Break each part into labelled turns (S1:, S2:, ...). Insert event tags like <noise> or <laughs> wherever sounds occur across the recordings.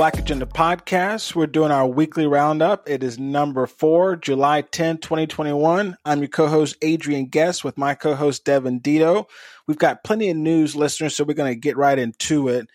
S1: Black Agenda Podcast. We're doing our weekly roundup. It is number four, July 10, 2021. I'm your co host, Adrian Guest, with my co host, Devin Dito. We've got plenty of news, listeners, so we're going to get right into it.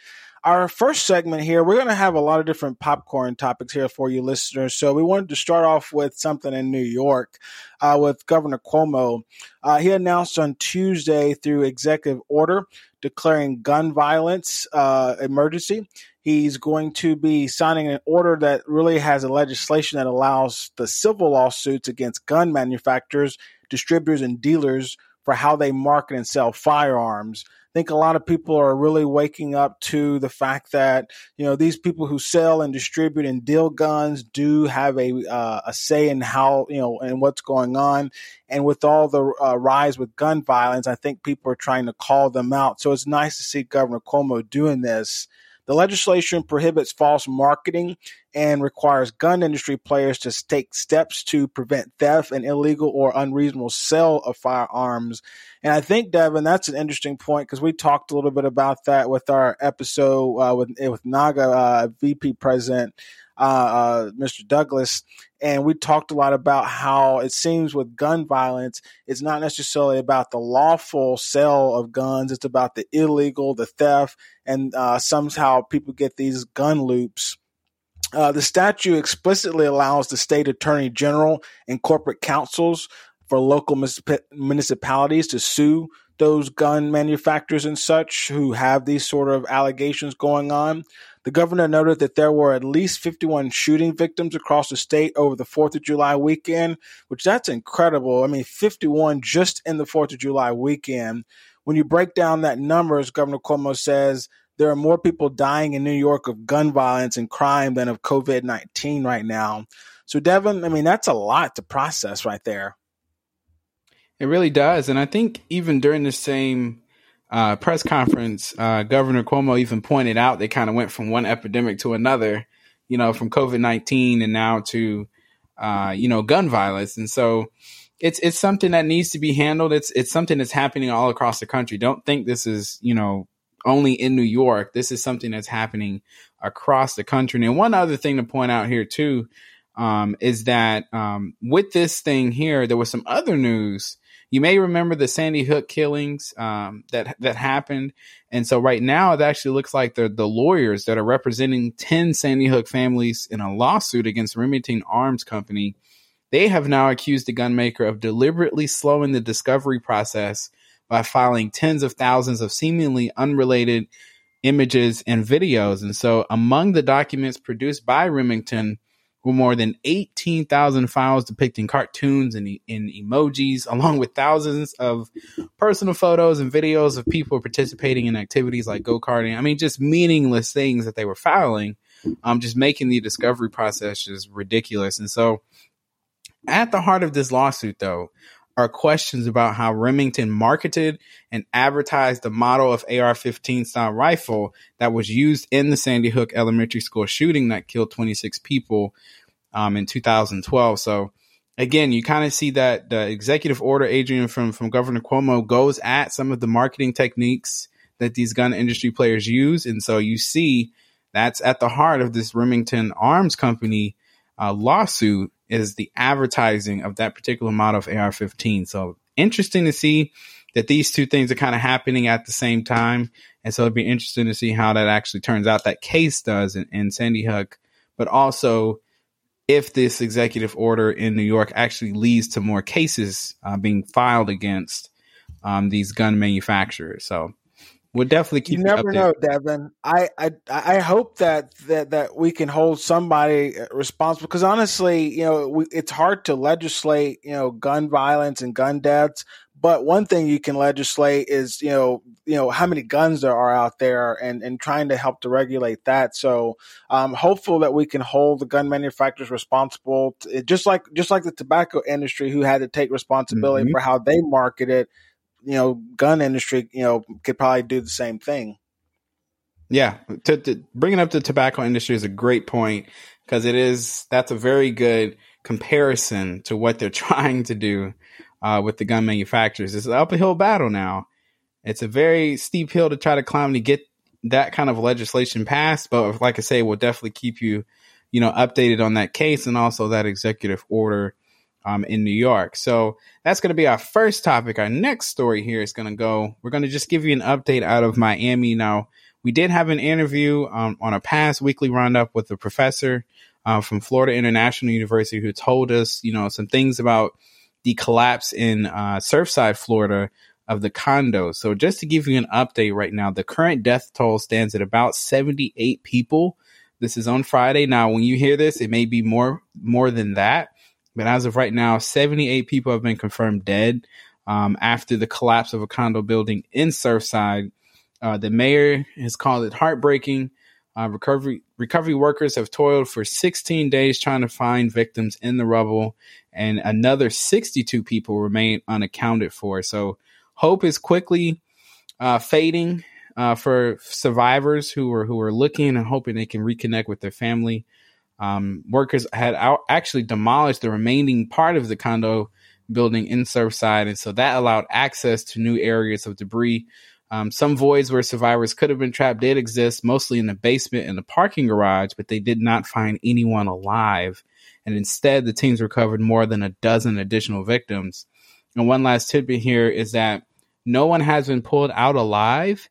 S1: Our first segment here, we're going to have a lot of different popcorn topics here for you listeners. So we wanted to start off with something in New York uh, with Governor Cuomo. Uh, he announced on Tuesday through executive order declaring gun violence uh, emergency. He's going to be signing an order that really has a legislation that allows the civil lawsuits against gun manufacturers, distributors, and dealers for how they market and sell firearms think a lot of people are really waking up to the fact that you know these people who sell and distribute and deal guns do have a uh, a say in how you know and what's going on. And with all the uh, rise with gun violence, I think people are trying to call them out. So it's nice to see Governor Cuomo doing this. The legislation prohibits false marketing and requires gun industry players to take steps to prevent theft and illegal or unreasonable sale of firearms. And I think, Devin, that's an interesting point because we talked a little bit about that with our episode uh, with with NAGA uh, VP President uh, uh, Mr. Douglas, and we talked a lot about how it seems with gun violence, it's not necessarily about the lawful sale of guns; it's about the illegal, the theft, and uh, somehow people get these gun loops. Uh, the statute explicitly allows the state attorney general and corporate councils for local municipalities to sue those gun manufacturers and such who have these sort of allegations going on. The governor noted that there were at least 51 shooting victims across the state over the 4th of July weekend, which that's incredible. I mean, 51 just in the 4th of July weekend. When you break down that number, as Governor Cuomo says, there are more people dying in New York of gun violence and crime than of COVID 19 right now. So, Devin, I mean, that's a lot to process right there.
S2: It really does. And I think even during the same uh, press conference, uh, Governor Cuomo even pointed out they kind of went from one epidemic to another, you know, from COVID 19 and now to, uh, you know, gun violence. And so it's, it's something that needs to be handled. It's, it's something that's happening all across the country. Don't think this is, you know, only in New York. This is something that's happening across the country. And one other thing to point out here too, um, is that, um, with this thing here, there was some other news you may remember the Sandy Hook killings um, that that happened, and so right now it actually looks like the the lawyers that are representing ten Sandy Hook families in a lawsuit against Remington Arms Company. They have now accused the gunmaker of deliberately slowing the discovery process by filing tens of thousands of seemingly unrelated images and videos. And so, among the documents produced by Remington with more than 18,000 files depicting cartoons and, and emojis, <laughs> along with thousands of personal photos and videos of people participating in activities like go karting. I mean, just meaningless things that they were filing, um, just making the discovery process just ridiculous. And so, at the heart of this lawsuit, though, are questions about how Remington marketed and advertised the model of AR 15 style rifle that was used in the Sandy Hook Elementary School shooting that killed 26 people um, in 2012. So, again, you kind of see that the executive order, Adrian, from, from Governor Cuomo goes at some of the marketing techniques that these gun industry players use. And so you see that's at the heart of this Remington Arms Company uh, lawsuit is the advertising of that particular model of AR-15. So interesting to see that these two things are kind of happening at the same time. And so it'd be interesting to see how that actually turns out. That case does in, in Sandy Hook, but also if this executive order in New York actually leads to more cases uh, being filed against um, these gun manufacturers. So We'll definitely keep.
S1: You never know, Devin. I, I I hope that that that we can hold somebody uh, responsible because honestly, you know, we, it's hard to legislate, you know, gun violence and gun deaths. But one thing you can legislate is, you know, you know how many guns there are out there, and and trying to help to regulate that. So, I'm hopeful that we can hold the gun manufacturers responsible, to, just like just like the tobacco industry, who had to take responsibility mm-hmm. for how they market it you know, gun industry, you know, could probably do the same thing.
S2: Yeah, to, to bringing up the tobacco industry is a great point because it is that's a very good comparison to what they're <laughs> trying to do uh, with the gun manufacturers. It's an uphill battle now. It's a very steep hill to try to climb to get that kind of legislation passed, but like I say, we'll definitely keep you, you know, updated on that case and also that executive order um, in New York. So that's going to be our first topic. Our next story here is going to go. We're going to just give you an update out of Miami. Now, we did have an interview um, on a past weekly roundup with a professor uh, from Florida International University who told us, you know, some things about the collapse in uh, Surfside, Florida, of the condo. So just to give you an update right now, the current death toll stands at about 78 people. This is on Friday. Now, when you hear this, it may be more more than that, but as of right now, 78 people have been confirmed dead um, after the collapse of a condo building in Surfside. Uh, the mayor has called it heartbreaking. Uh, recovery recovery workers have toiled for 16 days trying to find victims in the rubble, and another 62 people remain unaccounted for. So hope is quickly uh, fading uh, for survivors who are who are looking and hoping they can reconnect with their family. Um, workers had out, actually demolished the remaining part of the condo building in Surfside, and so that allowed access to new areas of debris. Um, some voids where survivors could have been trapped did exist, mostly in the basement and the parking garage, but they did not find anyone alive. And instead, the teams recovered more than a dozen additional victims. And one last tidbit here is that no one has been pulled out alive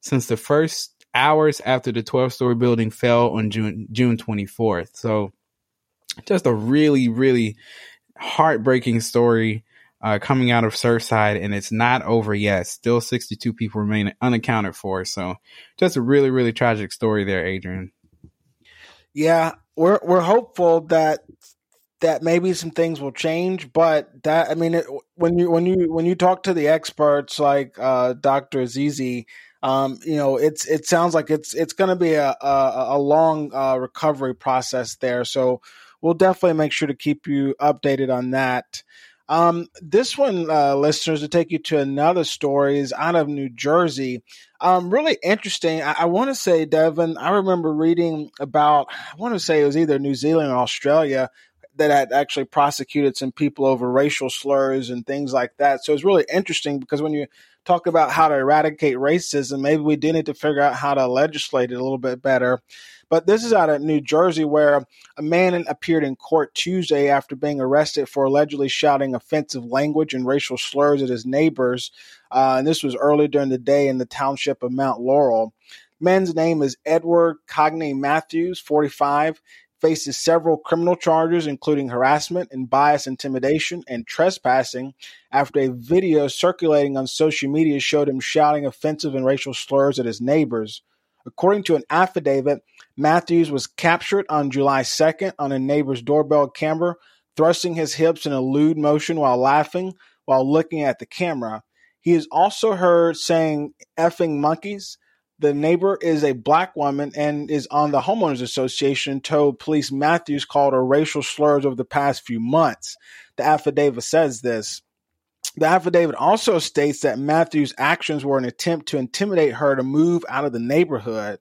S2: since the first hours after the 12 story building fell on June June 24th. So just a really really heartbreaking story uh, coming out of Surfside, and it's not over yet. Still, 62 people remain unaccounted for. So, just a really, really tragic story there, Adrian.
S1: Yeah, we're we're hopeful that that maybe some things will change, but that I mean, it, when you when you when you talk to the experts like uh, Dr. Azizi, um, you know, it's it sounds like it's it's going to be a a, a long uh, recovery process there. So we'll definitely make sure to keep you updated on that. Um, this one, uh, listeners, to take you to another story is out of New Jersey. Um, really interesting. I, I want to say, Devin, I remember reading about, I want to say it was either New Zealand or Australia that had actually prosecuted some people over racial slurs and things like that. So it's really interesting because when you talk about how to eradicate racism, maybe we do need to figure out how to legislate it a little bit better. But this is out of New Jersey where a man appeared in court Tuesday after being arrested for allegedly shouting offensive language and racial slurs at his neighbors. Uh, and this was early during the day in the township of Mount Laurel. Man's name is Edward Cogney Matthews, 45 faces several criminal charges, including harassment and bias intimidation and trespassing, after a video circulating on social media showed him shouting offensive and racial slurs at his neighbors. According to an affidavit, Matthews was captured on July 2nd on a neighbor's doorbell camera, thrusting his hips in a lewd motion while laughing while looking at the camera. He is also heard saying effing monkeys the neighbor is a black woman and is on the homeowners association told police matthews called her racial slurs over the past few months. The affidavit says this. The affidavit also states that matthews actions were an attempt to intimidate her to move out of the neighborhood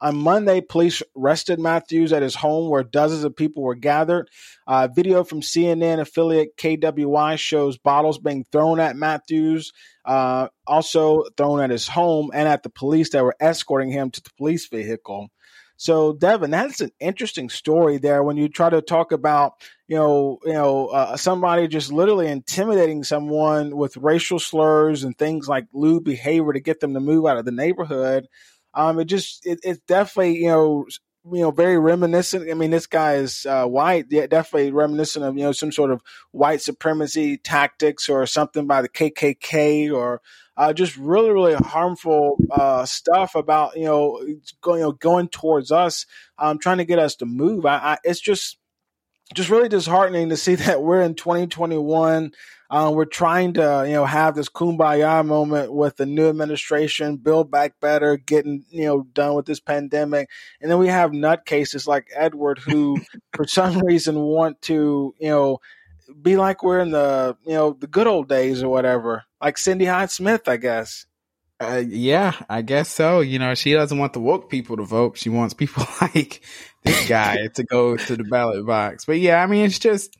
S1: on Monday, police arrested Matthews at his home where dozens of people were gathered. Uh, video from CNN affiliate KYW shows bottles being thrown at Matthews, uh, also thrown at his home and at the police that were escorting him to the police vehicle. So, Devin, that's an interesting story there. When you try to talk about, you know, you know, uh, somebody just literally intimidating someone with racial slurs and things like lewd behavior to get them to move out of the neighborhood. Um, it just it, it's definitely you know you know very reminiscent. I mean, this guy is uh, white, yeah, definitely reminiscent of you know some sort of white supremacy tactics or something by the KKK or uh, just really really harmful uh, stuff about you know going you know, going towards us, um, trying to get us to move. I, I, it's just just really disheartening to see <laughs> that we're in 2021. Uh, we're trying to, you know, have this kumbaya moment with the new administration, build back better, getting, you know, done with this pandemic. And then we have nutcases like Edward who, <laughs> for some reason, want to, you know, be like we're in the, you know, the good old days or whatever, like Cindy Hyde Smith, I guess.
S2: Uh, yeah, I guess so. You know, she doesn't want the woke people to vote. She wants people <laughs> like this guy to go to the ballot box. But yeah, I mean, it's just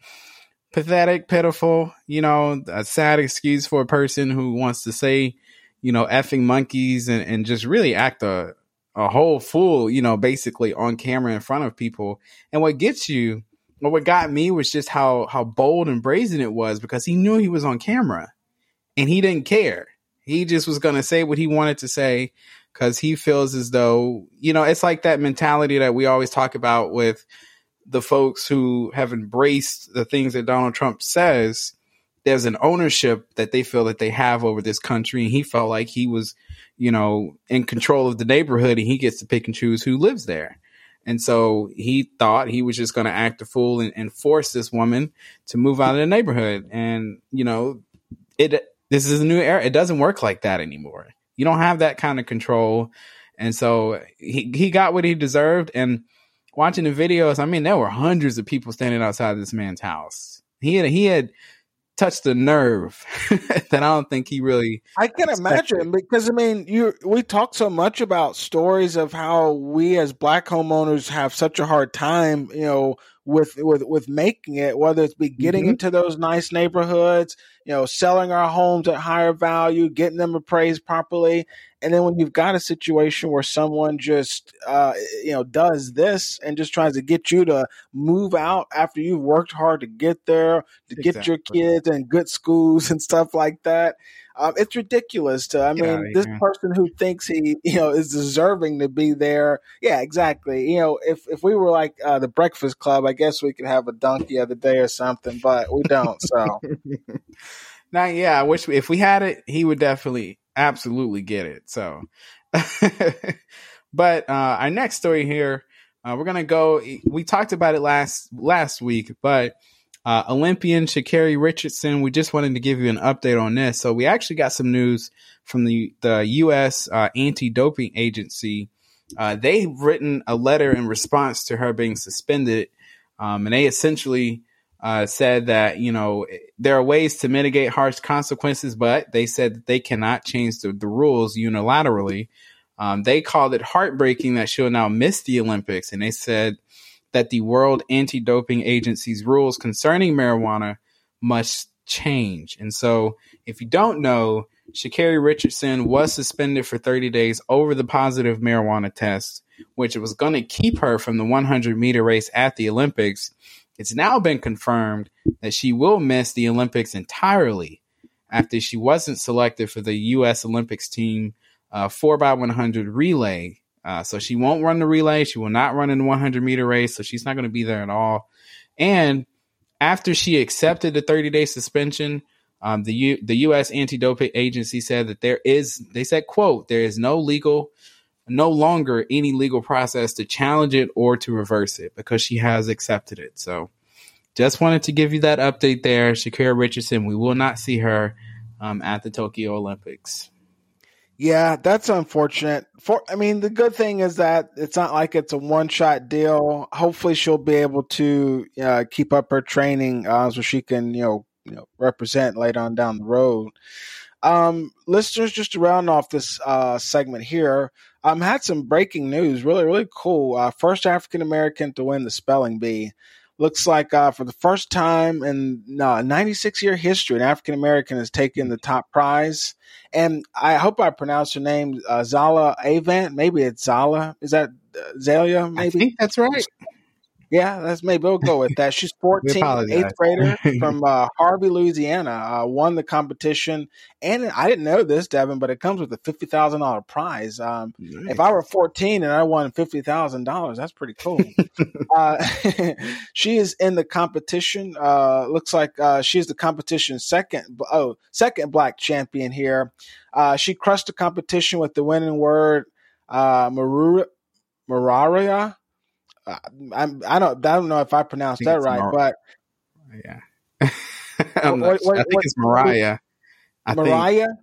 S2: pathetic, pitiful, you know, a sad excuse for a person who wants to say, you know, effing monkeys and, and just really act a a whole fool, you know, basically on camera in front of people. And what gets you, or what got me was just how how bold and brazen it was because he knew he was on camera and he didn't care. He just was going to say what he wanted to say because he feels as though, you know, it's like that mentality that we always talk about with the folks who have embraced the things that Donald Trump says. There's an ownership that they feel that they have over this country. And he felt like he was, you know, in control of the neighborhood and he gets to pick and choose who lives there. And so he thought he was just going to act a fool and, and, force this woman to move out of the neighborhood. And, you know, it, this is a new era. It doesn't work like that anymore. You don't have that kind of control. And so he, he got what he deserved. And watching the videos, I mean, there were hundreds of people standing outside this man's house. He had, he had touched a nerve <laughs> that I don't think he really.
S1: I can expected. imagine because I mean, you we talk so much about stories of how we as black homeowners have such a hard time, you know, with with with making it, whether it's be getting mm-hmm. into those nice neighborhoods, you know, selling our homes at higher value, getting them appraised properly, and then when you've got a situation where someone just uh, you know does this and just tries to get you to move out after you've worked hard to get there, to exactly. get your kids in good schools and stuff like that, um, it's ridiculous to. I mean, this person who thinks he, you know, is deserving to be there. Yeah, exactly. You know, if if we were like uh, the Breakfast Club, I guess we could have a donkey of the day or something, but we don't. So. <laughs>
S2: now, yeah, I wish we, if we had it, he would definitely, absolutely get it. So, <laughs> but uh, our next story here, uh, we're gonna go. We talked about it last last week, but uh, Olympian Sha'Carri Richardson, we just wanted to give you an update on this. So we actually got some news from the the U.S. Uh, anti-doping agency. Uh, they've written a letter in response to her being suspended, um, and they essentially uh, said that you know there are ways to mitigate harsh consequences, but they said that they cannot change the, the rules unilaterally. Um, they called it heartbreaking that she'll now miss the Olympics, and they said that the World Anti Doping Agency's rules concerning marijuana must change. And so, if you don't know, Sha'Carri Richardson was suspended for 30 days over the positive marijuana test, which was going to keep her from the 100 meter race at the Olympics. It's now been confirmed that she will miss the Olympics entirely after she wasn't selected for the U.S. Olympics team uh, 4x100 relay uh, so she won't run the relay. She will not run in the 100 meter race. So she's not going to be there at all. And after she accepted the 30 day suspension, um, the U- the U.S. anti-doping agency said that there is, they said, quote, there is no legal, no longer any legal process to challenge it or to reverse it because she has accepted it. So just wanted to give you that update there. Shakira Richardson, we will not see her um, at the Tokyo Olympics.
S1: Yeah, that's unfortunate. For I mean, the good thing is that it's not like it's a one shot deal. Hopefully, she'll be able to uh, keep up her training uh, so she can you know you know represent later on down the road. Um, listeners, just to round off this uh, segment here, um, had some breaking news. Really, really cool. Uh, first African American to win the spelling bee looks like uh, for the first time in uh, 96 year history, an African American has taken the top prize. And I hope I pronounced her name uh, Zala Avant. Maybe it's Zala. Is that uh, Zalia? Maybe
S2: I think that's right.
S1: Yeah, that's maybe we'll go with that. She's <laughs> 14, eighth grader <laughs> from uh, Harvey, Louisiana. Uh, won the competition, and I didn't know this, Devin, but it comes with a fifty thousand dollar prize. Um, nice. If I were fourteen and I won fifty thousand dollars, that's pretty cool. uh, <laughs> she is in the competition. Uh, looks like uh, she's the competition second, oh, second black champion here. Uh, she crushed the competition with the winning word, uh, Marura, Mararia I'm, I don't I don't know if I pronounced I that right, Mar- but
S2: yeah, <laughs> what, what, I think what, it's Mariah.
S1: I Mariah. Think.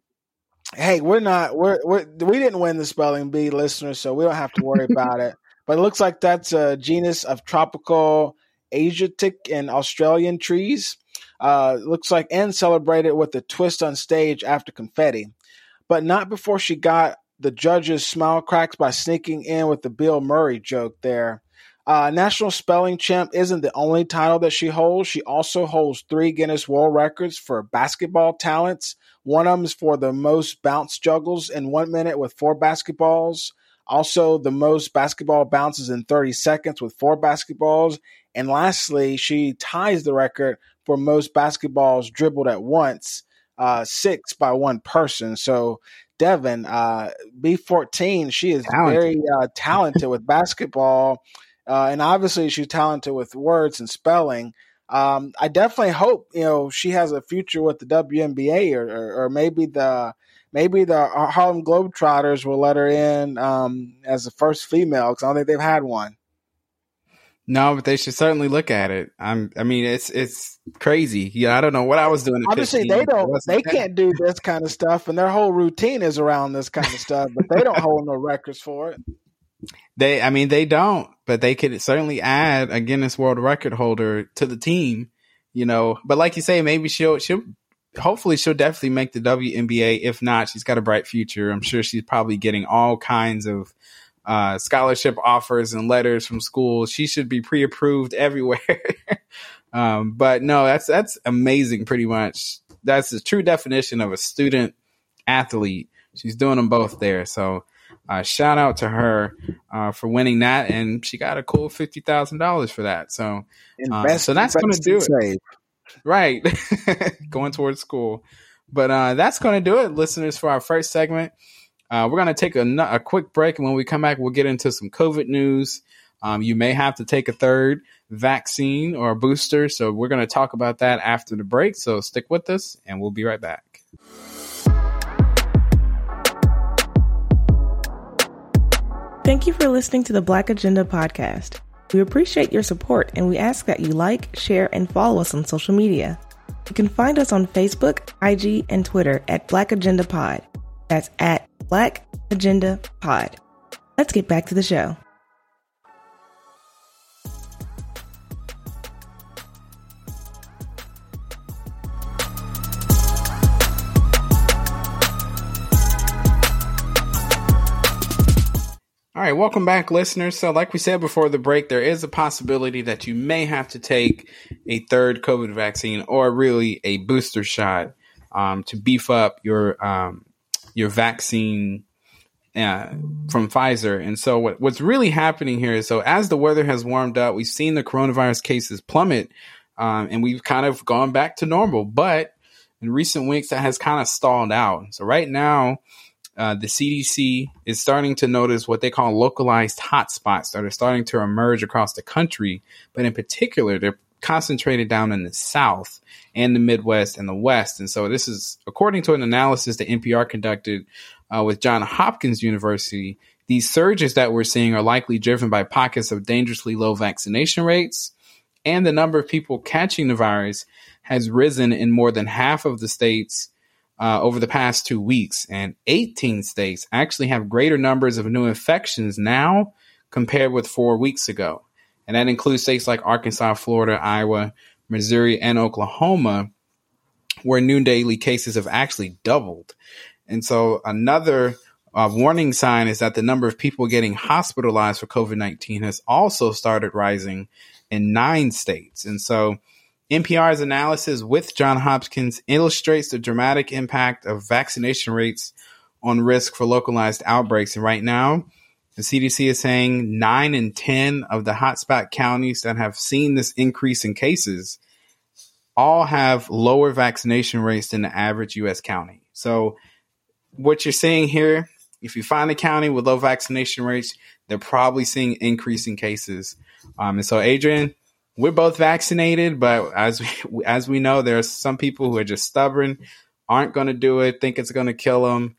S1: Hey, we're not we're, we're we didn't win the spelling bee, listeners, so we don't have to worry <laughs> about it. But it looks like that's a genus of tropical Asiatic and Australian trees. Uh, looks like and celebrated with a twist on stage after confetti, but not before she got the judges' smile cracks by sneaking in with the Bill Murray joke there. Uh, National Spelling Champ isn't the only title that she holds. She also holds three Guinness World Records for basketball talents. One of them is for the most bounce juggles in one minute with four basketballs. Also, the most basketball bounces in 30 seconds with four basketballs. And lastly, she ties the record for most basketballs dribbled at once, uh, six by one person. So, Devin, uh, B14, she is talented. very uh, talented with basketball. Uh, and obviously, she's talented with words and spelling. Um, I definitely hope you know she has a future with the WNBA or, or, or maybe the maybe the Harlem Globetrotters will let her in um, as the first female because I don't think they've had one.
S2: No, but they should certainly look at it. I'm. I mean, it's it's crazy. Yeah, I don't know what I was doing.
S1: Obviously, 15, they don't. They can't do this kind of stuff, and their whole routine is around this kind of stuff. But they don't hold no records for it. <laughs>
S2: They, I mean, they don't, but they could certainly add a Guinness World Record holder to the team. You know, but like you say, maybe she'll she'll hopefully she'll definitely make the WNBA. If not, she's got a bright future. I'm sure she's probably getting all kinds of uh, scholarship offers and letters from schools. She should be pre-approved everywhere. <laughs> um, but no, that's that's amazing. Pretty much, that's the true definition of a student athlete. She's doing them both there. So. Uh, shout out to her uh, for winning that, and she got a cool fifty thousand dollars for that. So, uh, so that's going to do it. Right. <laughs> Going towards school. But uh, that's going to do it, listeners, for our first segment. Uh, we're going to take a, a, quick break. And when we come back, we'll get into some COVID news. Um, you may have to take a third vaccine or a booster. So we're going to talk about that after the break. So stick with us, and we'll be right back.
S3: Thank you for listening to the Black Agenda podcast. We appreciate your support and we ask that you like, share, and follow us on social media. You can find us on Facebook, IG, and Twitter at Black Agenda Pod. That's at Black Agenda Pod. Let's get back to the show.
S2: Right, welcome back, listeners. So, like we said before the break, there is a possibility that you may have to take a third COVID vaccine or really a booster shot um, to beef up your um, your vaccine uh, from Pfizer. And so, what, what's really happening here is so as the weather has warmed up, we've seen the coronavirus cases plummet, um, and we've kind of gone back to normal. But in recent weeks, that has kind of stalled out. So right now uh, the CDC is starting to notice what they call localized hotspots that are starting to emerge across the country. But in particular, they're concentrated down in the South and the Midwest and the West. And so this is according to an analysis that NPR conducted uh, with John Hopkins University. These surges that we're seeing are likely driven by pockets of dangerously low vaccination rates, and the number of people catching the virus has risen in more than half of the states uh, over the past two weeks, and 18 states actually have greater numbers of new infections now compared with four weeks ago. And that includes states like Arkansas, Florida, Iowa, Missouri, and Oklahoma, where new daily cases have actually doubled. And so another uh, warning sign is that the number of people getting hospitalized for COVID 19 has also started rising in nine states. And so NPR's analysis with John Hopkins illustrates the dramatic impact of vaccination rates on risk for localized outbreaks. And right now, the CDC is saying nine in 10 of the hotspot counties that have seen this increase in cases all have lower vaccination rates than the average US county. So, what you're seeing here, if you find a county with low vaccination rates, they're probably seeing increasing cases. Um, and so, Adrian, we're both vaccinated, but as we, as we know, there are some people who are just stubborn, aren't going to do it, think it's going to kill them,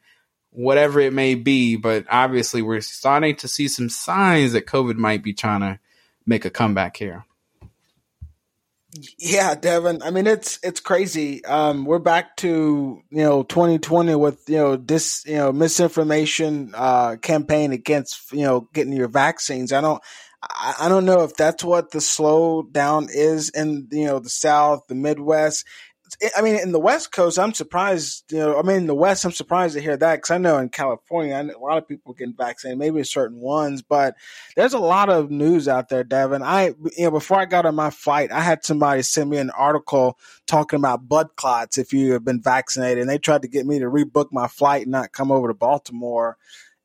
S2: whatever it may be. But obviously, we're starting to see some signs that COVID might be trying to make a comeback here.
S1: Yeah, Devin. I mean, it's it's crazy. Um, we're back to you know 2020 with you know this you know misinformation uh, campaign against you know getting your vaccines. I don't I, I don't know if that's what the slowdown is in you know the South, the Midwest. I mean, in the West Coast, I'm surprised. You know, I mean, in the West, I'm surprised to hear that because I know in California, a lot of people getting vaccinated, maybe certain ones, but there's a lot of news out there, Devin. I, you know, before I got on my flight, I had somebody send me an article talking about blood clots if you have been vaccinated, and they tried to get me to rebook my flight and not come over to Baltimore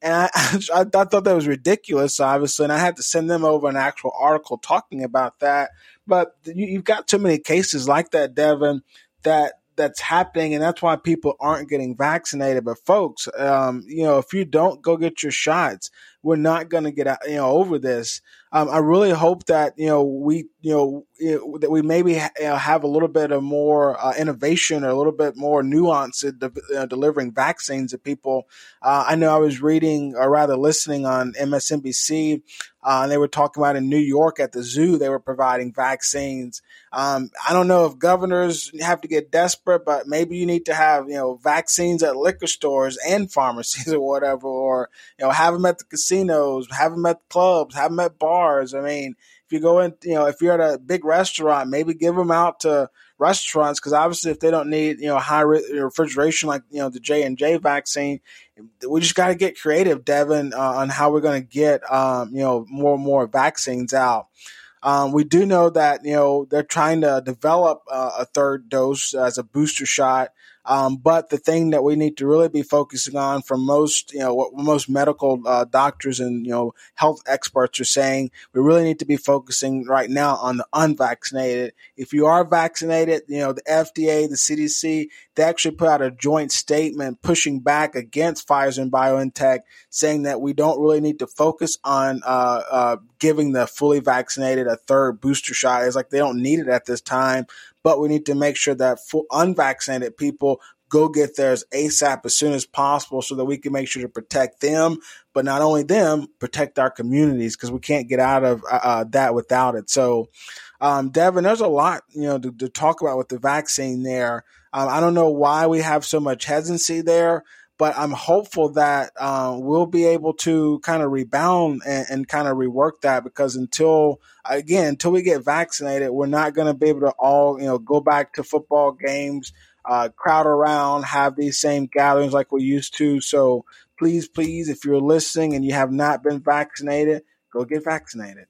S1: And <laughs> I, I, thought that was ridiculous, obviously, and I had to send them over an actual article talking about that. But you, you've got too many cases like that, Devin, that that's happening, and that's why people aren't getting vaccinated. But folks, um, you know, if you don't go get your shots, we're not going to get out, you know over this. Um, I really hope that you know we you know that we maybe ha- have a little bit of more uh, innovation or a little bit more nuance in de- uh, delivering vaccines to people. Uh, I know I was reading or rather listening on MSNBC uh, and they were talking about in New York at the zoo, they were providing vaccines. Um, I don't know if governors have to get desperate, but maybe you need to have, you know, vaccines at liquor stores and <laughs> pharmacies or whatever, or, you know, have them at the casinos, have them at the clubs, have them at bars. I mean, if you go in, you know, if you're at a big restaurant, maybe give them out to restaurants because obviously if they don't need you know high re- refrigeration like you know the J and J vaccine, we just got to get creative, Devin, uh, on how we're going to get um, you know more and more vaccines out. Um, we do know that you know they're trying to develop uh, a third dose as a booster shot. Um, but the thing that we need to really be focusing on from most, you know, what most medical uh, doctors and, you know, health experts are saying, we really need to be focusing right now on the unvaccinated. If you are vaccinated, you know, the FDA, the CDC, they actually put out a joint statement pushing back against Pfizer and BioNTech, saying that we don't really need to focus on uh, uh, giving the fully vaccinated a third booster shot. It's like they don't need it at this time, but we need to make sure that full unvaccinated people go get theirs ASAP as soon as possible so that we can make sure to protect them, but not only them, protect our communities because we can't get out of uh, uh, that without it. So, um, Devin, there's a lot, you know, to, to talk about with the vaccine there. Um, I don't know why we have so much hesitancy there but I'm hopeful that uh, we'll be able to kind of rebound and, and kind of rework that because until again until we get vaccinated, we're not going to be able to all you know go back to football games, uh, crowd around, have these same gatherings like we used to. So please, please, if you're listening and you have not been vaccinated, go get vaccinated.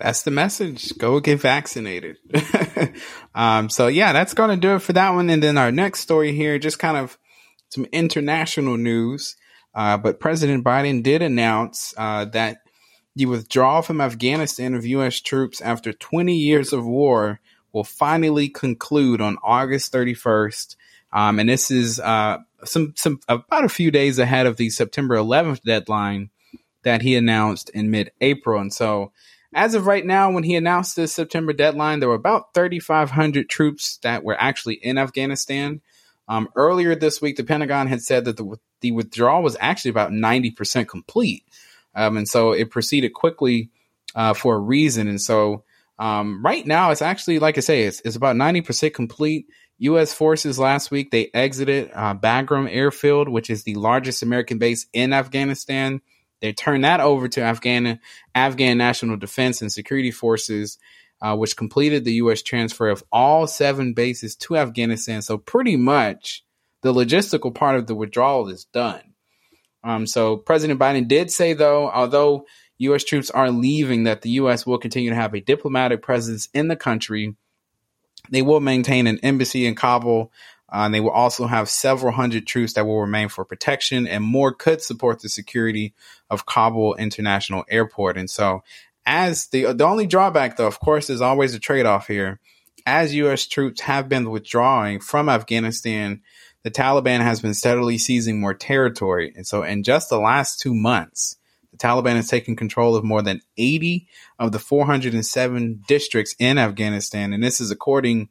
S2: That's the message. Go get vaccinated. <laughs> um, so yeah, that's going to do it for that one. And then our next story here, just kind of some international news. Uh, but President Biden did announce uh, that the withdrawal from Afghanistan of U.S. troops after 20 years of war will finally conclude on August 31st. Um, and this is uh, some some about a few days ahead of the September 11th deadline that he announced in mid-April. And so as of right now, when he announced this September deadline, there were about 3,500 troops that were actually in Afghanistan. Um, earlier this week, the Pentagon had said that the, the withdrawal was actually about 90% complete. Um, and so it proceeded quickly uh, for a reason. And so um, right now, it's actually, like I say, it's, it's about 90% complete. U.S. forces last week, they exited uh, Bagram Airfield, which is the largest American base in Afghanistan. They turned that over to Afghan Afghan National Defense and Security Forces, uh, which completed the U.S. transfer of all seven bases to Afghanistan. So pretty much the logistical part of the withdrawal is done. Um, so President Biden did say, though, although U.S. troops are leaving, that the U.S. will continue to have a diplomatic presence in the country. They will maintain an embassy in Kabul uh, and they will also have several hundred troops that will remain for protection, and more could support the security of Kabul International Airport. And so, as the the only drawback, though, of course, is always a trade off here. As U.S. troops have been withdrawing from Afghanistan, the Taliban has been steadily seizing more territory. And so, in just the last two months, the Taliban has taken control of more than 80 of the 407 districts in Afghanistan. And this is according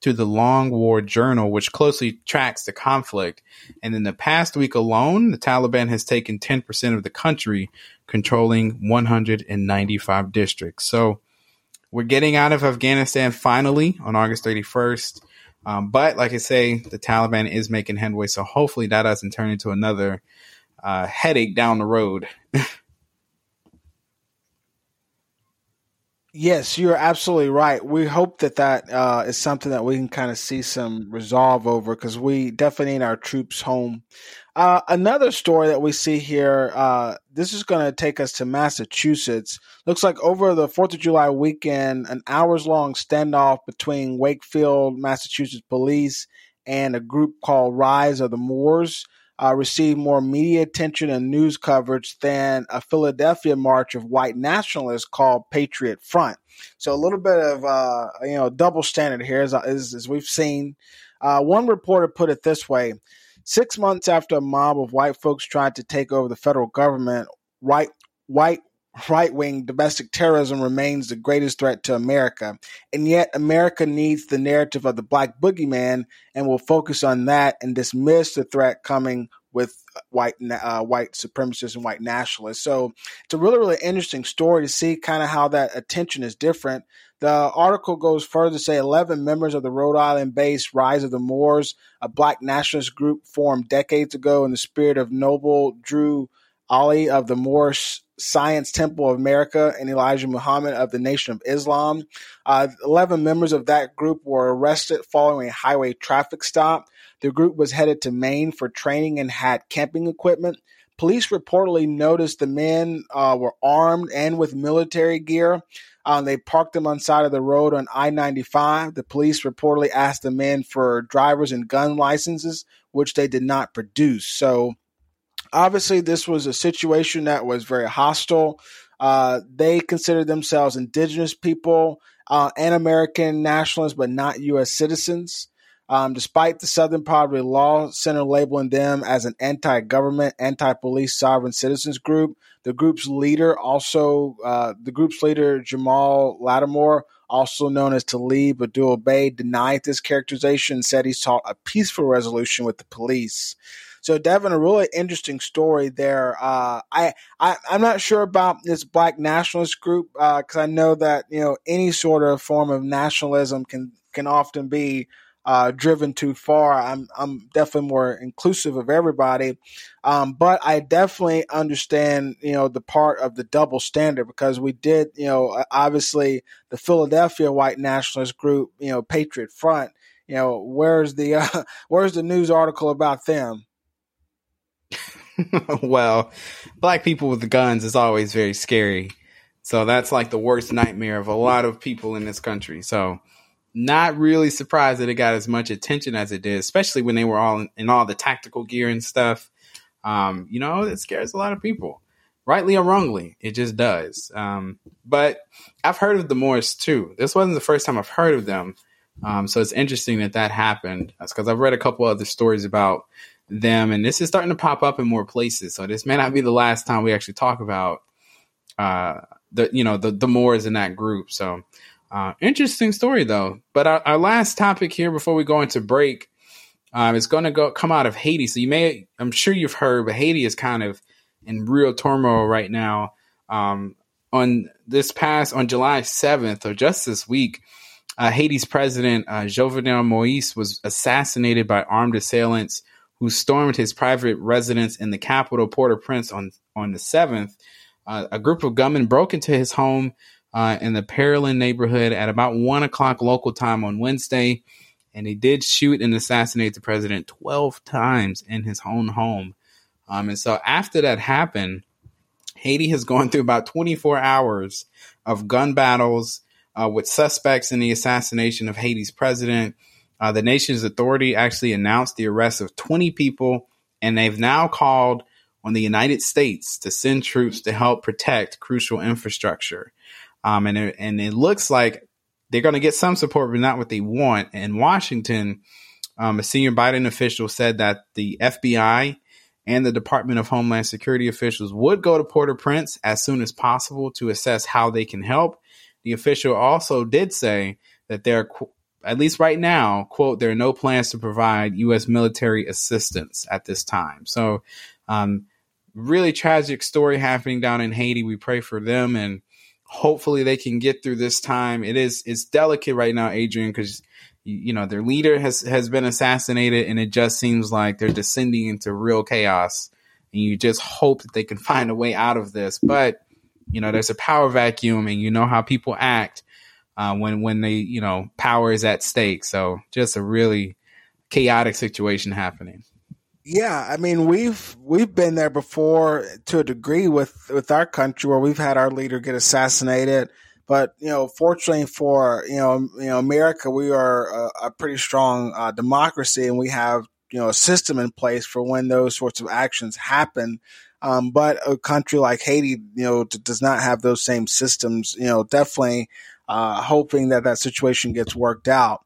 S2: to the Long War Journal, which closely tracks the conflict. And in the past week alone, the Taliban has taken 10% of the country, controlling 195 districts. So we're getting out of Afghanistan finally on August 31st. Um, but like I say, the Taliban is making headway. So hopefully that doesn't turn into another uh, headache down the road. <laughs>
S1: Yes, you're absolutely right. We hope that that uh, is something that we can kind of see some resolve over because we definitely need our troops home. Uh, another story that we see here, uh, this is going to take us to Massachusetts. Looks like over the 4th of July weekend, an hours long standoff between Wakefield, Massachusetts police and a group called Rise of the Moors uh, received more media attention and news coverage than a Philadelphia march of white nationalists called Patriot Front. So a little bit of uh, you know double standard here, as, as, as we've seen. Uh, one reporter put it this way: Six months after a mob of white folks tried to take over the federal government, white white right wing domestic terrorism remains the greatest threat to America. And yet, America needs the narrative of the black boogeyman and will focus on that and dismiss the threat coming with white uh, white supremacists and white nationalists. So it's a really really interesting story to see kind of how that attention is different. The article goes further to say 11 members of the Rhode Island based Rise of the Moors, a black nationalist group formed decades ago in the spirit of Noble Drew Ali of the Moorish Science Temple of America and Elijah Muhammad of the Nation of Islam. Uh, 11 members of that group were arrested following a highway traffic stop. The group was headed to Maine for training and had camping equipment. Police reportedly noticed the men uh, were armed and with military gear. Um, they parked them on side of the road on I-95. The police reportedly asked the men for drivers and gun licenses, which they did not produce. So Obviously, this was a situation that was very hostile. Uh, they considered themselves indigenous people uh, and American nationalists, but not U.S. citizens. Um, despite the Southern Poverty Law Center labeling them as an anti government, anti police sovereign citizens group, the group's leader, also uh, the group's leader, Jamal Lattimore, also known as Talib Abdul Bey, denied this characterization and said he sought a peaceful resolution with the police. So, Devin, a really interesting story there. Uh, I, I am not sure about this black nationalist group because uh, I know that you know any sort of form of nationalism can can often be uh, driven too far. I'm I'm definitely more inclusive of everybody, um, but I definitely understand you know the part of the double standard because we did you know obviously the Philadelphia white nationalist group you know Patriot Front. You know where's the uh, <laughs> where's the news article about them? <laughs>
S2: well, black people with guns is always very scary. So that's like the worst nightmare of a lot of people in this country. So not really surprised that it got as much attention as it did, especially when they were all in, in all the tactical gear and stuff. Um, you know, it scares a lot of people, rightly or wrongly. It just does. Um, but I've heard of the Moors too. This wasn't the first time I've heard of them. Um, so it's interesting that that happened. That's because I've read a couple other stories about them, and this is starting to pop up in more places. So this may not be the last time we actually talk about uh, the you know the the Moors in that group. So uh, interesting story though. But our, our, last topic here before we go into break um, is going to go come out of Haiti. So you may I'm sure you've heard, but Haiti is kind of in real turmoil right now. Um, on this past on July 7th or just this week. Uh, Haiti's president uh, Jovenel Moise was assassinated by armed assailants who stormed his private residence in the capital, Port-au-Prince, on on the seventh. Uh, a group of gunmen broke into his home uh, in the Pèlerin neighborhood at about one o'clock local time on Wednesday, and he did shoot and assassinate the president twelve times in his own home. Um, and so after that happened, Haiti has gone through about 24 hours of gun battles uh, with suspects in the assassination of Haiti's president. Uh, the nation's authority actually announced the arrest of 20 people, and they've now called on the United States to send troops to help protect crucial infrastructure. Um, and, it, and it looks like they're going to get some support, but not what they want. In Washington, um, a senior Biden official said that the FBI and the Department of Homeland Security officials would go to Port-au-Prince as soon as possible to assess how they can help. The official also did say that they're at least right now, quote, there are no plans to provide U.S. military assistance at this time. So, um, really tragic story happening down in Haiti. We pray for them and hopefully they can get through this time. It is, it's delicate right now, Adrian, because you know their leader has has been assassinated and it just seems like they're descending into real chaos and you just hope that they can find a way out of this but you know there's a power vacuum and you know how people act uh, when when they you know power is at stake. So just a really chaotic situation happening.
S1: Yeah, I mean we've we've been there before to a degree with with our country where we've had our leader get assassinated, But you know, fortunately for you know you know America, we are a, a pretty strong uh, democracy, and we have you know a system in place for when those sorts of actions happen. Um, but a country like Haiti, you know, does not have those same systems. You know, definitely uh, hoping that that situation gets worked out.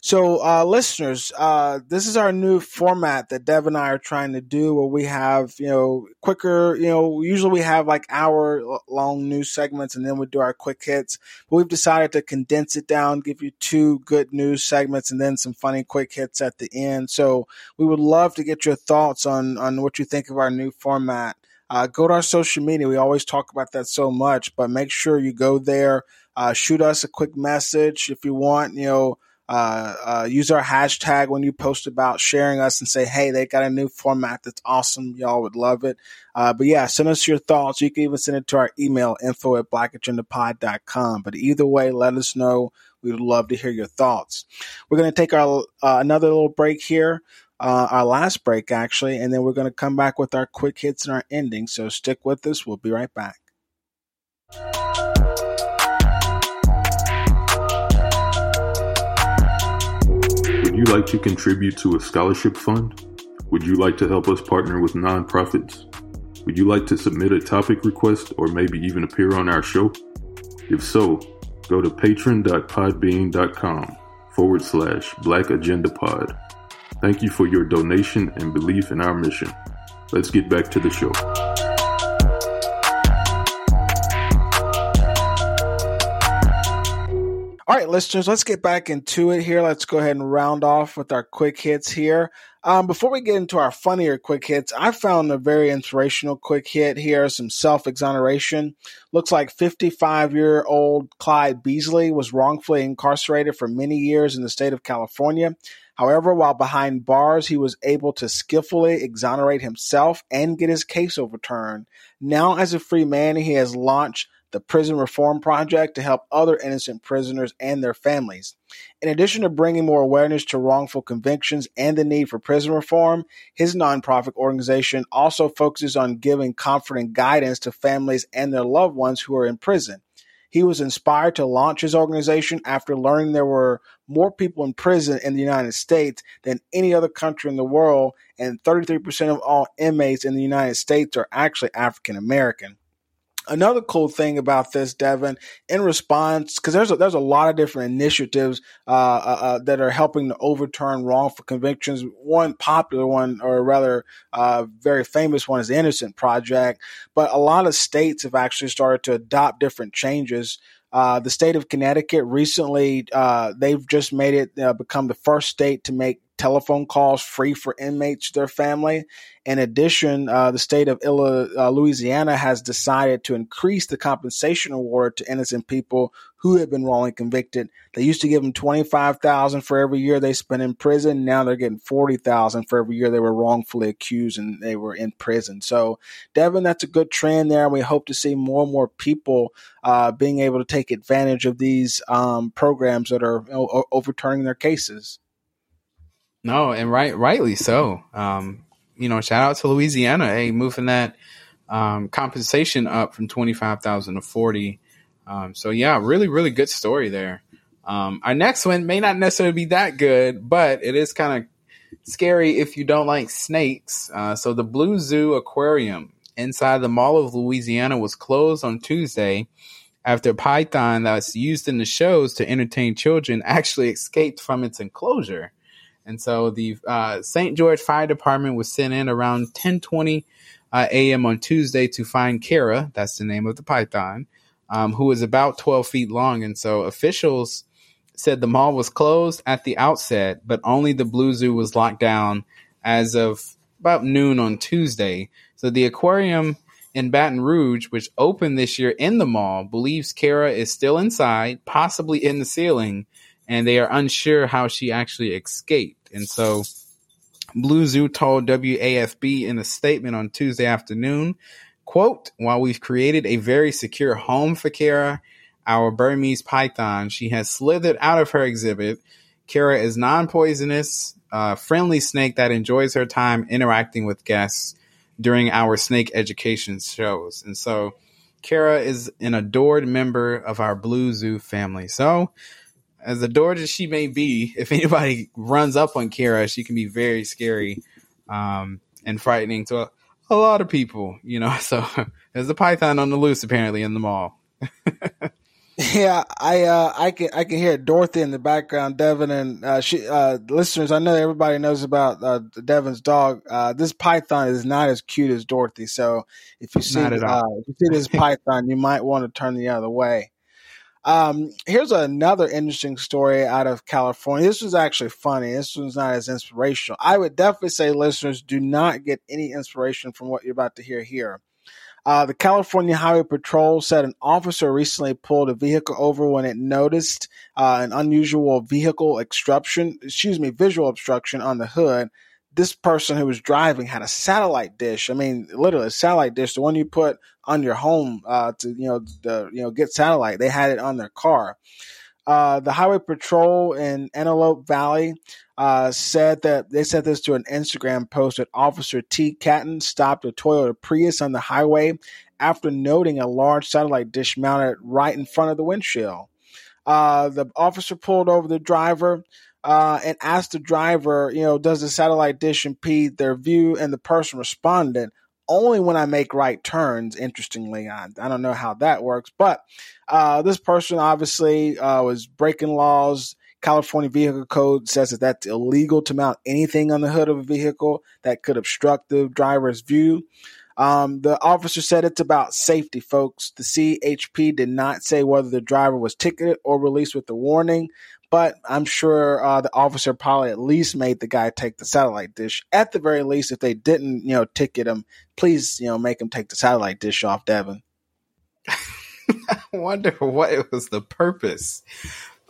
S1: So, uh, listeners, uh, this is our new format that Dev and I are trying to do where we have, you know, quicker, you know, usually we have like hour long news segments and then we do our quick hits. But we've decided to condense it down, give you two good news segments and then some funny quick hits at the end. So we would love to get your thoughts on, on what you think of our new format. Uh, go to our social media. We always talk about that so much, but make sure you go there. Uh, shoot us a quick message if you want, you know, uh, uh, use our hashtag when you post about sharing us and say, hey, they got a new format that's awesome. Y'all would love it. Uh, but yeah, send us your thoughts. You can even send it to our email, info at blackagendapod.com. But either way, let us know. We would love to hear your thoughts. We're going to take our uh, another little break here. Uh, our last break, actually, and then we're going to come back with our quick hits and our ending. So stick with us. We'll be right back.
S4: Would you like to contribute to a scholarship fund? Would you like to help us partner with nonprofits? Would you like to submit a topic request or maybe even appear on our show? If so, go to patron.podbean.com forward slash black agenda pod. Thank you for your donation and belief in our mission. Let's get back to the show.
S1: All right, listeners, let's get back into it here. Let's go ahead and round off with our quick hits here. Um, before we get into our funnier quick hits, I found a very inspirational quick hit here, some self exoneration. Looks like 55 year old Clyde Beasley was wrongfully incarcerated for many years in the state of California. However, while behind bars, he was able to skillfully exonerate himself and get his case overturned. Now, as a free man, he has launched the Prison Reform Project to help other innocent prisoners and their families. In addition to bringing more awareness to wrongful convictions and the need for prison reform, his nonprofit organization also focuses on giving comfort and guidance to families and their loved ones who are in prison. He was inspired to launch his organization after learning there were more people in prison in the United States than any other country in the world, and 33% of all inmates in the United States are actually African American. Another cool thing about this, Devin, in response, because there's a, there's a lot of different initiatives uh, uh, uh, that are helping to overturn wrongful convictions. One popular one, or rather, uh, very famous one, is the Innocent Project. But a lot of states have actually started to adopt different changes. Uh, the state of Connecticut recently, uh, they've just made it become the first state to make telephone calls free for inmates to their family. In addition, uh, the state of uh, Louisiana has decided to increase the compensation award to innocent people who have been wrongly convicted. They used to give them twenty five thousand for every year they spent in prison. Now they're getting forty thousand for every year they were wrongfully accused and they were in prison. So, Devin, that's a good trend there. We hope to see more and more people uh, being able to take advantage of these um, programs that are you know, overturning their cases.
S2: No, and right, rightly so. Um, you know, shout out to Louisiana, hey, moving that um, compensation up from twenty five thousand to forty. Um, so yeah, really, really good story there. Um, our next one may not necessarily be that good, but it is kind of scary if you don't like snakes. Uh, so the Blue Zoo Aquarium inside the Mall of Louisiana was closed on Tuesday after a python that's used in the shows to entertain children actually escaped from its enclosure. And so the uh, St. George Fire Department was sent in around 10:20 uh, a.m. on Tuesday to find Kara. That's the name of the python, um, who was about 12 feet long. And so officials said the mall was closed at the outset, but only the Blue Zoo was locked down as of about noon on Tuesday. So the aquarium in Baton Rouge, which opened this year in the mall, believes Kara is still inside, possibly in the ceiling, and they are unsure how she actually escaped. And so Blue Zoo told WAFB in a statement on Tuesday afternoon, quote, while we've created a very secure home for Kara, our Burmese python, she has slithered out of her exhibit. Kara is non-poisonous, uh, friendly snake that enjoys her time interacting with guests during our snake education shows. And so Kara is an adored member of our Blue Zoo family. So, as adored as she may be, <laughs> if anybody runs up on Kara, she can be very scary um, and frightening to a, lot of people, you know. <laughs> So, there's a python on the loose apparently in the mall. <laughs>
S1: Yeah, I uh, I can I can hear Dorothy in the background, Devin and uh, she uh, listeners. I know everybody knows about uh, Devin's dog. Uh, this python is not as cute as Dorothy, so if you see uh, if you see this <laughs> python, you might want to turn the other way. Um, here's another interesting story out of California. This was actually funny. This one's not as inspirational. I would definitely say listeners do not get any inspiration from what you're about to hear here. Uh, the California Highway Patrol said an officer recently pulled a vehicle over when it noticed uh, an unusual vehicle obstruction, excuse me, visual obstruction on the hood. This person who was driving had a satellite dish. I mean, literally a satellite dish, the one you put on your home uh, to you know the you know get satellite. They had it on their car. Uh, the Highway Patrol in Antelope Valley uh, said that they said this to an Instagram post that Officer T. Catton stopped a Toyota Prius on the highway after noting a large satellite dish mounted right in front of the windshield. Uh, the officer pulled over the driver uh, and asked the driver, you know, does the satellite dish impede their view? And the person responded, only when I make right turns. Interestingly, I, I don't know how that works, but uh, this person obviously uh, was breaking laws. California Vehicle Code says that that's illegal to mount anything on the hood of a vehicle that could obstruct the driver's view. Um, the officer said it's about safety, folks. The CHP did not say whether the driver was ticketed or released with a warning, but I'm sure uh, the officer probably at least made the guy take the satellite dish. At the very least, if they didn't, you know, ticket him, please, you know, make him take the satellite dish off, Devin. <laughs>
S2: I wonder what it was the purpose.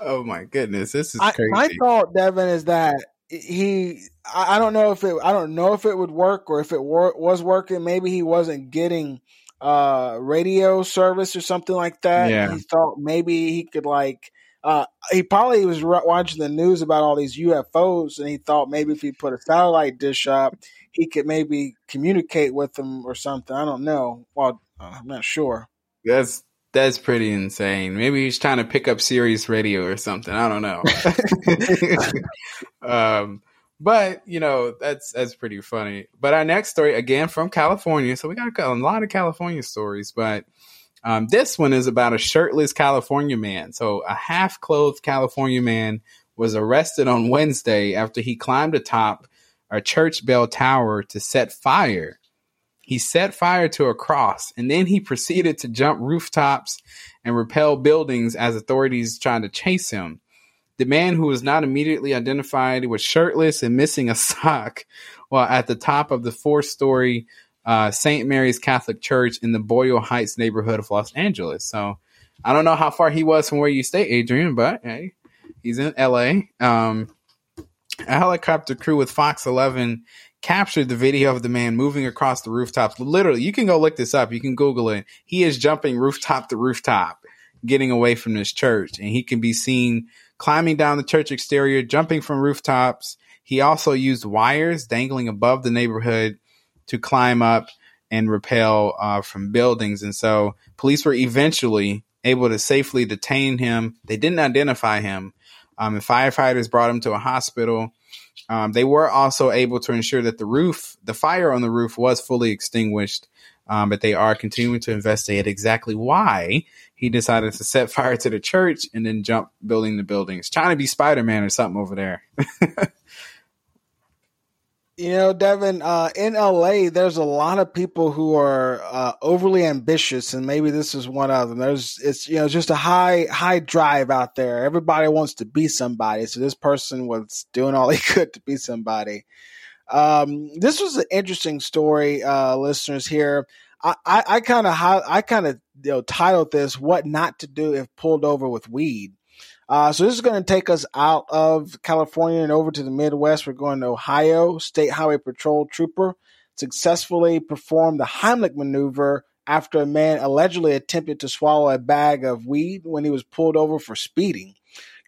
S2: Oh my goodness, this is crazy.
S1: I, my thought, Devin, is that he. I don't know if it. I don't know if it would work or if it wor- was working. Maybe he wasn't getting uh radio service or something like that. Yeah. He thought maybe he could like. Uh, he probably was watching the news about all these UFOs, and he thought maybe if he put a satellite dish up, he could maybe communicate with them or something. I don't know. Well, I'm not sure.
S2: That's that's pretty insane. Maybe he's trying to pick up Sirius Radio or something. I don't know. <laughs> um, but you know that's that's pretty funny. But our next story again from California. So we got a lot of California stories, but um, this one is about a shirtless California man. So a half-clothed California man was arrested on Wednesday after he climbed atop a church bell tower to set fire he set fire to a cross and then he proceeded to jump rooftops and repel buildings as authorities tried to chase him. The man who was not immediately identified was shirtless and missing a <laughs> sock while at the top of the four story uh, St. Mary's Catholic Church in the Boyle Heights neighborhood of Los Angeles. So I don't know how far he was from where you stay, Adrian, but hey, he's in LA. Um, a helicopter crew with Fox 11 captured the video of the man moving across the rooftops. Literally, you can go look this up. You can Google it. He is jumping rooftop to rooftop, getting away from this church, and he can be seen climbing down the church exterior, jumping from rooftops. He also used wires dangling above the neighborhood to climb up and repel uh, from buildings. And so police were eventually able to safely detain him. They didn't identify him. Um, and firefighters brought him to a hospital. Um, they were also able to ensure that the roof, the fire on the roof, was fully extinguished. Um, but they are continuing to investigate exactly why he decided to set fire to the church and then jump building the buildings, trying to be Spider Man or something over there. <laughs>
S1: You know, Devin, uh, in LA, there's a lot of people who are uh, overly ambitious, and maybe this is one of them. There's, it's you know, just a high high drive out there. Everybody wants to be somebody, so this person was doing all <laughs> he could to be somebody. Um, this was an interesting story, uh, listeners. Here, I, I kind of I kind of you know titled this "What Not to Do If Pulled Over with Weed." Uh, so this is going to take us out of California and over to the Midwest. We're going to Ohio. State Highway Patrol trooper successfully performed the Heimlich maneuver after a man allegedly attempted to swallow a bag of weed when he was pulled over for speeding.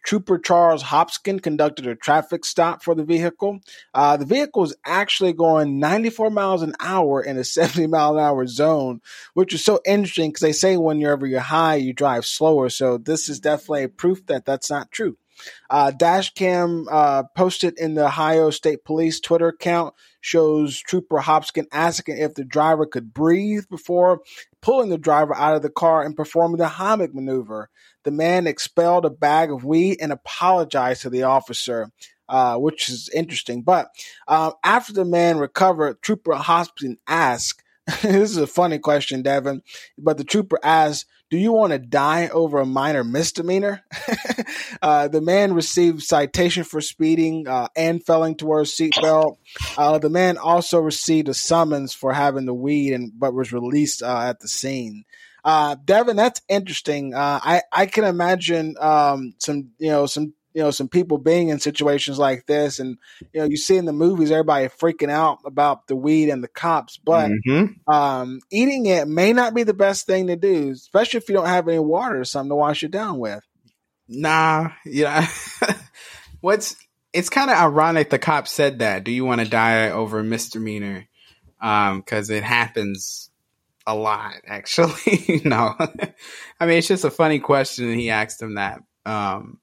S1: Trooper Charles Hopkins conducted a traffic stop for the vehicle. Uh, the vehicle is actually going 94 miles an hour in a <laughs> 70 mile an hour zone, which is so interesting because they say whenever you're high, you drive slower. So this is definitely proof that that's not true. Uh, Dashcam uh, posted in the Ohio State Police Twitter account shows Trooper Hopkins asking if the driver could breathe before pulling the driver out of the car and performing the Heimlich maneuver. The man expelled a bag of weed and apologized to the officer. Uh, which is interesting. But uh, after the man recovered, Trooper Hopkins asked, <laughs> this is a funny question, Devin, but the trooper asked, do you want to die over a minor misdemeanor? <laughs> uh, the man received citation for speeding uh, and failing to wear a seatbelt. Uh, the man also received a summons for having the weed, and but was released uh, at the scene. Uh, Devin, that's interesting. Uh, I I can imagine um, some you know some you know, some people being in situations like this. And, you know, you see in the movies, everybody freaking out about the weed and the cops, but mm-hmm. um, eating it may not be the best thing to do, especially if you don't have any water or something to wash it down with.
S2: Nah, yeah. <laughs> What's, it's kind of ironic the cop said that. Do you want to die over a misdemeanor? Um, cause it happens a lot, actually. <laughs> no, I mean, it's just a funny question. And he asked him that. Um,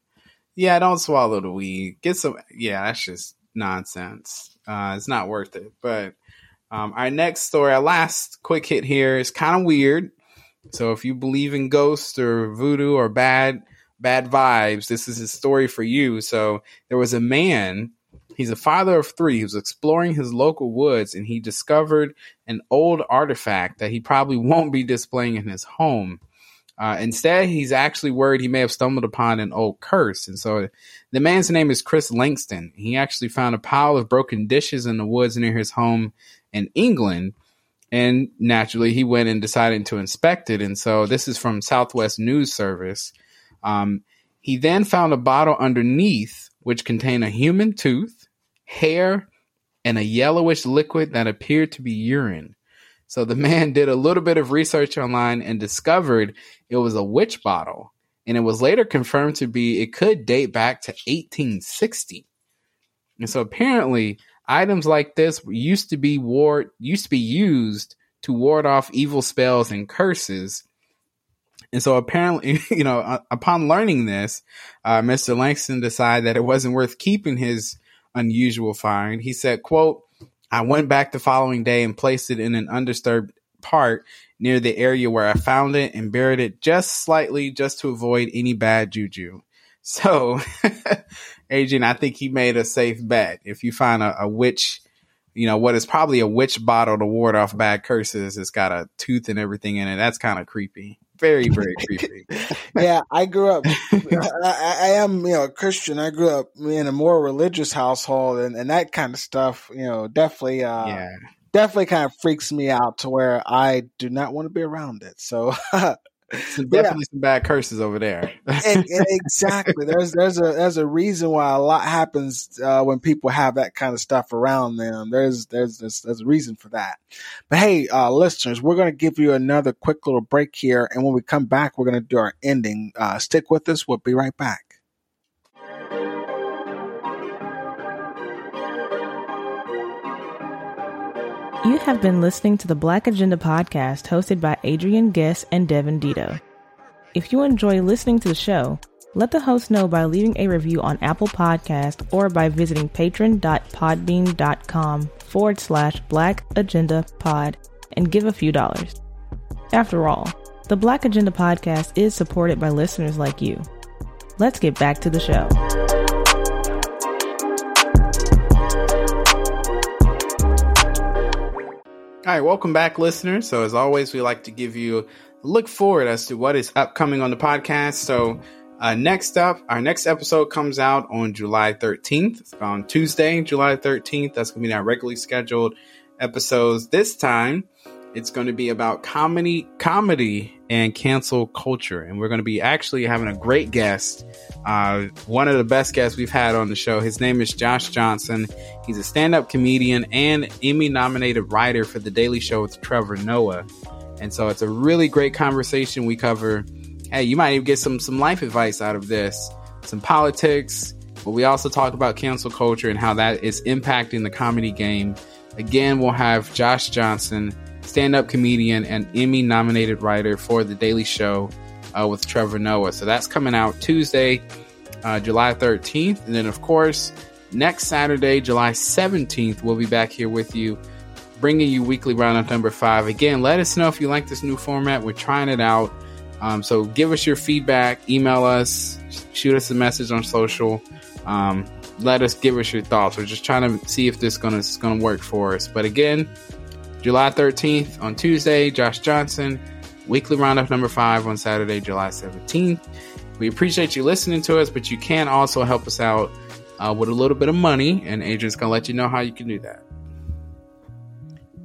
S2: yeah, don't swallow the weed. Get some. Yeah, that's just nonsense. Uh, it's not worth it. But um, our next story, our last quick hit here is kind of weird. So if you believe in ghosts or voodoo or bad bad vibes, this is a story for you. So there was a man. He's a father of three. Was exploring his local woods and he discovered an old artifact that he probably <laughs> won't be displaying in his home. Uh, instead, he's actually worried he may have stumbled upon an old curse. And so the man's name is Chris Langston. He actually found a pile of broken dishes in the woods near his home in England. And naturally, he went and decided to inspect it. And so this is from Southwest News Service. Um, he then found a bottle underneath which contained a human tooth, hair, and a yellowish liquid that appeared to be urine. So the <laughs> man did a little bit of research online and discovered it was a witch bottle. And it was later confirmed to be, it could date back to 1860. And so apparently, items like this used to be ward, used to be used to ward off evil spells and curses. And so apparently, <laughs> you know, uh, upon learning this, uh, Mr. Langston decided that it wasn't worth keeping his unusual find. He said, quote, I went back the following day and placed it in an undisturbed part near the area where I found it and buried it just slightly just to avoid any bad juju. So, <laughs> Adrian, I think he made a safe bet. If you find a, a witch, you know, what is probably a witch bottle to ward off bad curses, it's got a tooth and everything in it. That's kind of creepy very <laughs> very creepy.
S1: yeah, I grew up. <laughs> I, I, am you know a Christian. I grew up in a more religious household, and, and that kind of stuff. You know, definitely. Uh, yeah. Definitely kind of freaks me out to where I do not want to be around it. So <laughs>
S2: some, definitely yeah. some bad curses over there. <laughs>
S1: and exactly. There's there's a there's a reason why a lot happens uh, when people have that kind of stuff around them. There's there's there's, there's a reason for that. But hey, uh, listeners, we're going to give you another quick little break here, and when we come back, we're going to do our ending. Uh, stick with us. We'll be right back.
S3: You have been listening to the Black Agenda podcast hosted by Adrian Guess and Devin Dito. If you enjoy listening to the show, let the host know by leaving a review on Apple Podcast or by visiting patron.podbean.com forward slash Black Agenda Pod and give a few dollars. After all, the Black Agenda podcast is supported by listeners like you. Let's get back to the show.
S2: All right, welcome back, listeners. So, as always, we like to give you a look forward as to what is upcoming on the podcast. So, uh, next up, our next episode comes out on July 13th. It's on Tuesday, July 13th. That's going to be our regularly scheduled episodes. This time, it's going to be about comedy, comedy and cancel culture. And we're going to be actually having a great guest, uh, one of the best guests we've had on the show. His name is Josh Johnson. He's a stand up comedian and Emmy nominated writer for The Daily Show with Trevor Noah. And so it's a really great conversation. We cover, hey, you might even get some, some life advice out of this. some politics, but we also talk about cancel culture and how that is impacting the comedy game. Again, we'll have Josh Johnson, stand up comedian and Emmy nominated writer for The Daily Show uh, with Trevor Noah. So that's coming out Tuesday, uh, July 13th. And then, of course, next Saturday, July 17th, we'll be back here with you, bringing you weekly roundup number five. Again, let us know if you like this new format. We're trying it out. Um, so give us your feedback, email us, shoot us a message on social. Um, let us give us your thoughts. We're just trying to see if this gonna is gonna work for us. But again, July 13th on Tuesday, Josh Johnson, weekly roundup number five on Saturday, July 17th. We appreciate you listening to us, but you can also help us out uh, with a little bit of money, and Adrian's gonna let you know how you can do that.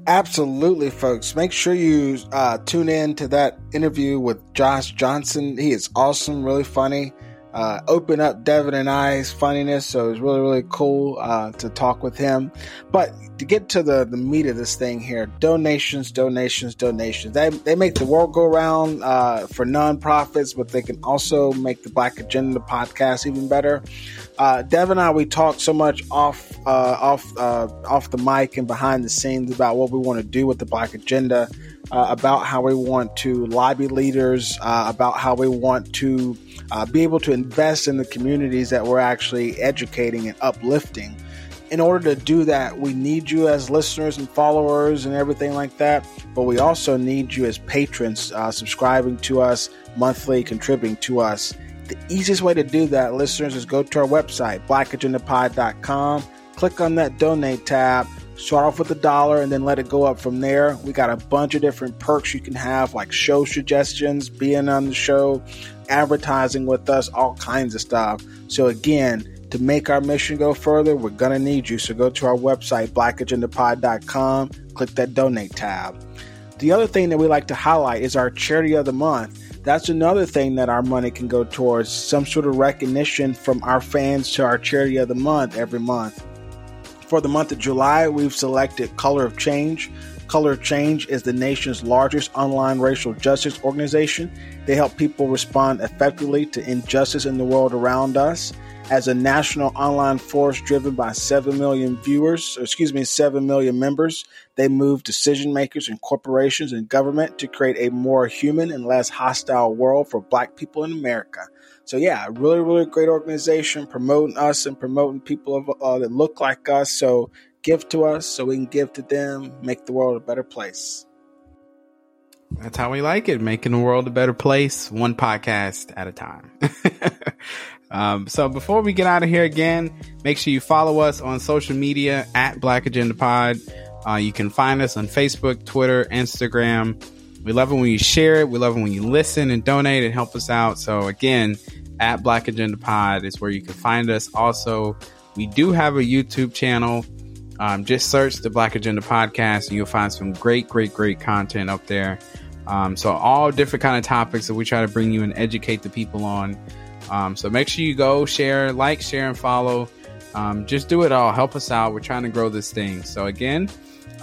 S1: Absolutely, folks. Make sure you uh, tune in to that interview with Josh Johnson. He is awesome, really funny uh, open up Devin and I's funniness. So it was really, really cool uh, to talk with him. But to get to the, the meat of this thing here, donations, donations, donations. They, they make the world go round uh, for nonprofits, but they can also make the Black Agenda podcast even better. Uh, Devin and I, we talked so much off uh, off uh, off the mic and behind the scenes about what we want to do with the Black Agenda, uh, about how we want to lobby leaders, uh, about how we want to uh, be able to invest in the communities that we're actually educating and uplifting. In order to do that, we need you as listeners and followers and everything like that, but we also need you as patrons subscribing to us monthly, contributing to us. The easiest way to do that, listeners, is go to our website, blackagendapod.com, click on that donate tab, start off with a dollar and then let it go up from there. We got a bunch of different perks you can have, like show suggestions, being on the show, advertising with us, all kinds of stuff. So, again, to make our mission go further, we're going to need you. So, go to our website, blackagendapod.com, click that donate tab. The other thing that we like to highlight is our charity of the month. That's another thing that our money can go towards some sort of recognition from our fans to our charity of the month every month. For the month of July, we've selected Color of Change. Color of Change is the nation's largest online racial justice organization. They help people respond effectively to injustice in the world around us. As a national online force driven by 7 million viewers, excuse me, 7 million members, they move decision makers and corporations and government to create a more human and less hostile world for black people in America. So yeah, really, really great organization promoting us and promoting people of, uh, that look like us. So give to us so we can give to them, make the world a better place.
S2: That's how we like it, making the world a better place, one podcast at a time. <laughs> um, so before we get out of here again, make sure you follow us on social media at Black Agenda Pod. Uh, you can find us on Facebook, Twitter, Instagram. We love it when you share it. We love it when you listen and donate and help us out. So again, at Black Agenda Pod is where you can find us. Also, we do have a YouTube channel. Um, just search the Black Agenda Podcast and you'll find some great, great, great content up there. Um, so all different kind of topics that we try to bring you and educate the people on. Um, so make sure you go share, like, share, and follow. Um, just do it all. Help us out. We're trying to grow this thing. So again,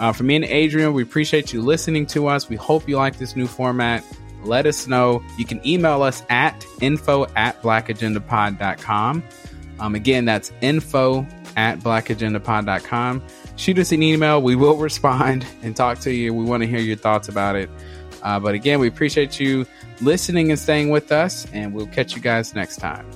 S2: uh, for me and Adrian, we appreciate you listening to us. We hope you like this new format let us know. You can email us at info at blackagendapod.com. Um, again, that's info at blackagendapod.com. Shoot us an email. We will <laughs> respond and talk to you. We want to hear your thoughts about it. Uh, but again, we appreciate you listening and staying with us, and we'll catch you guys next time.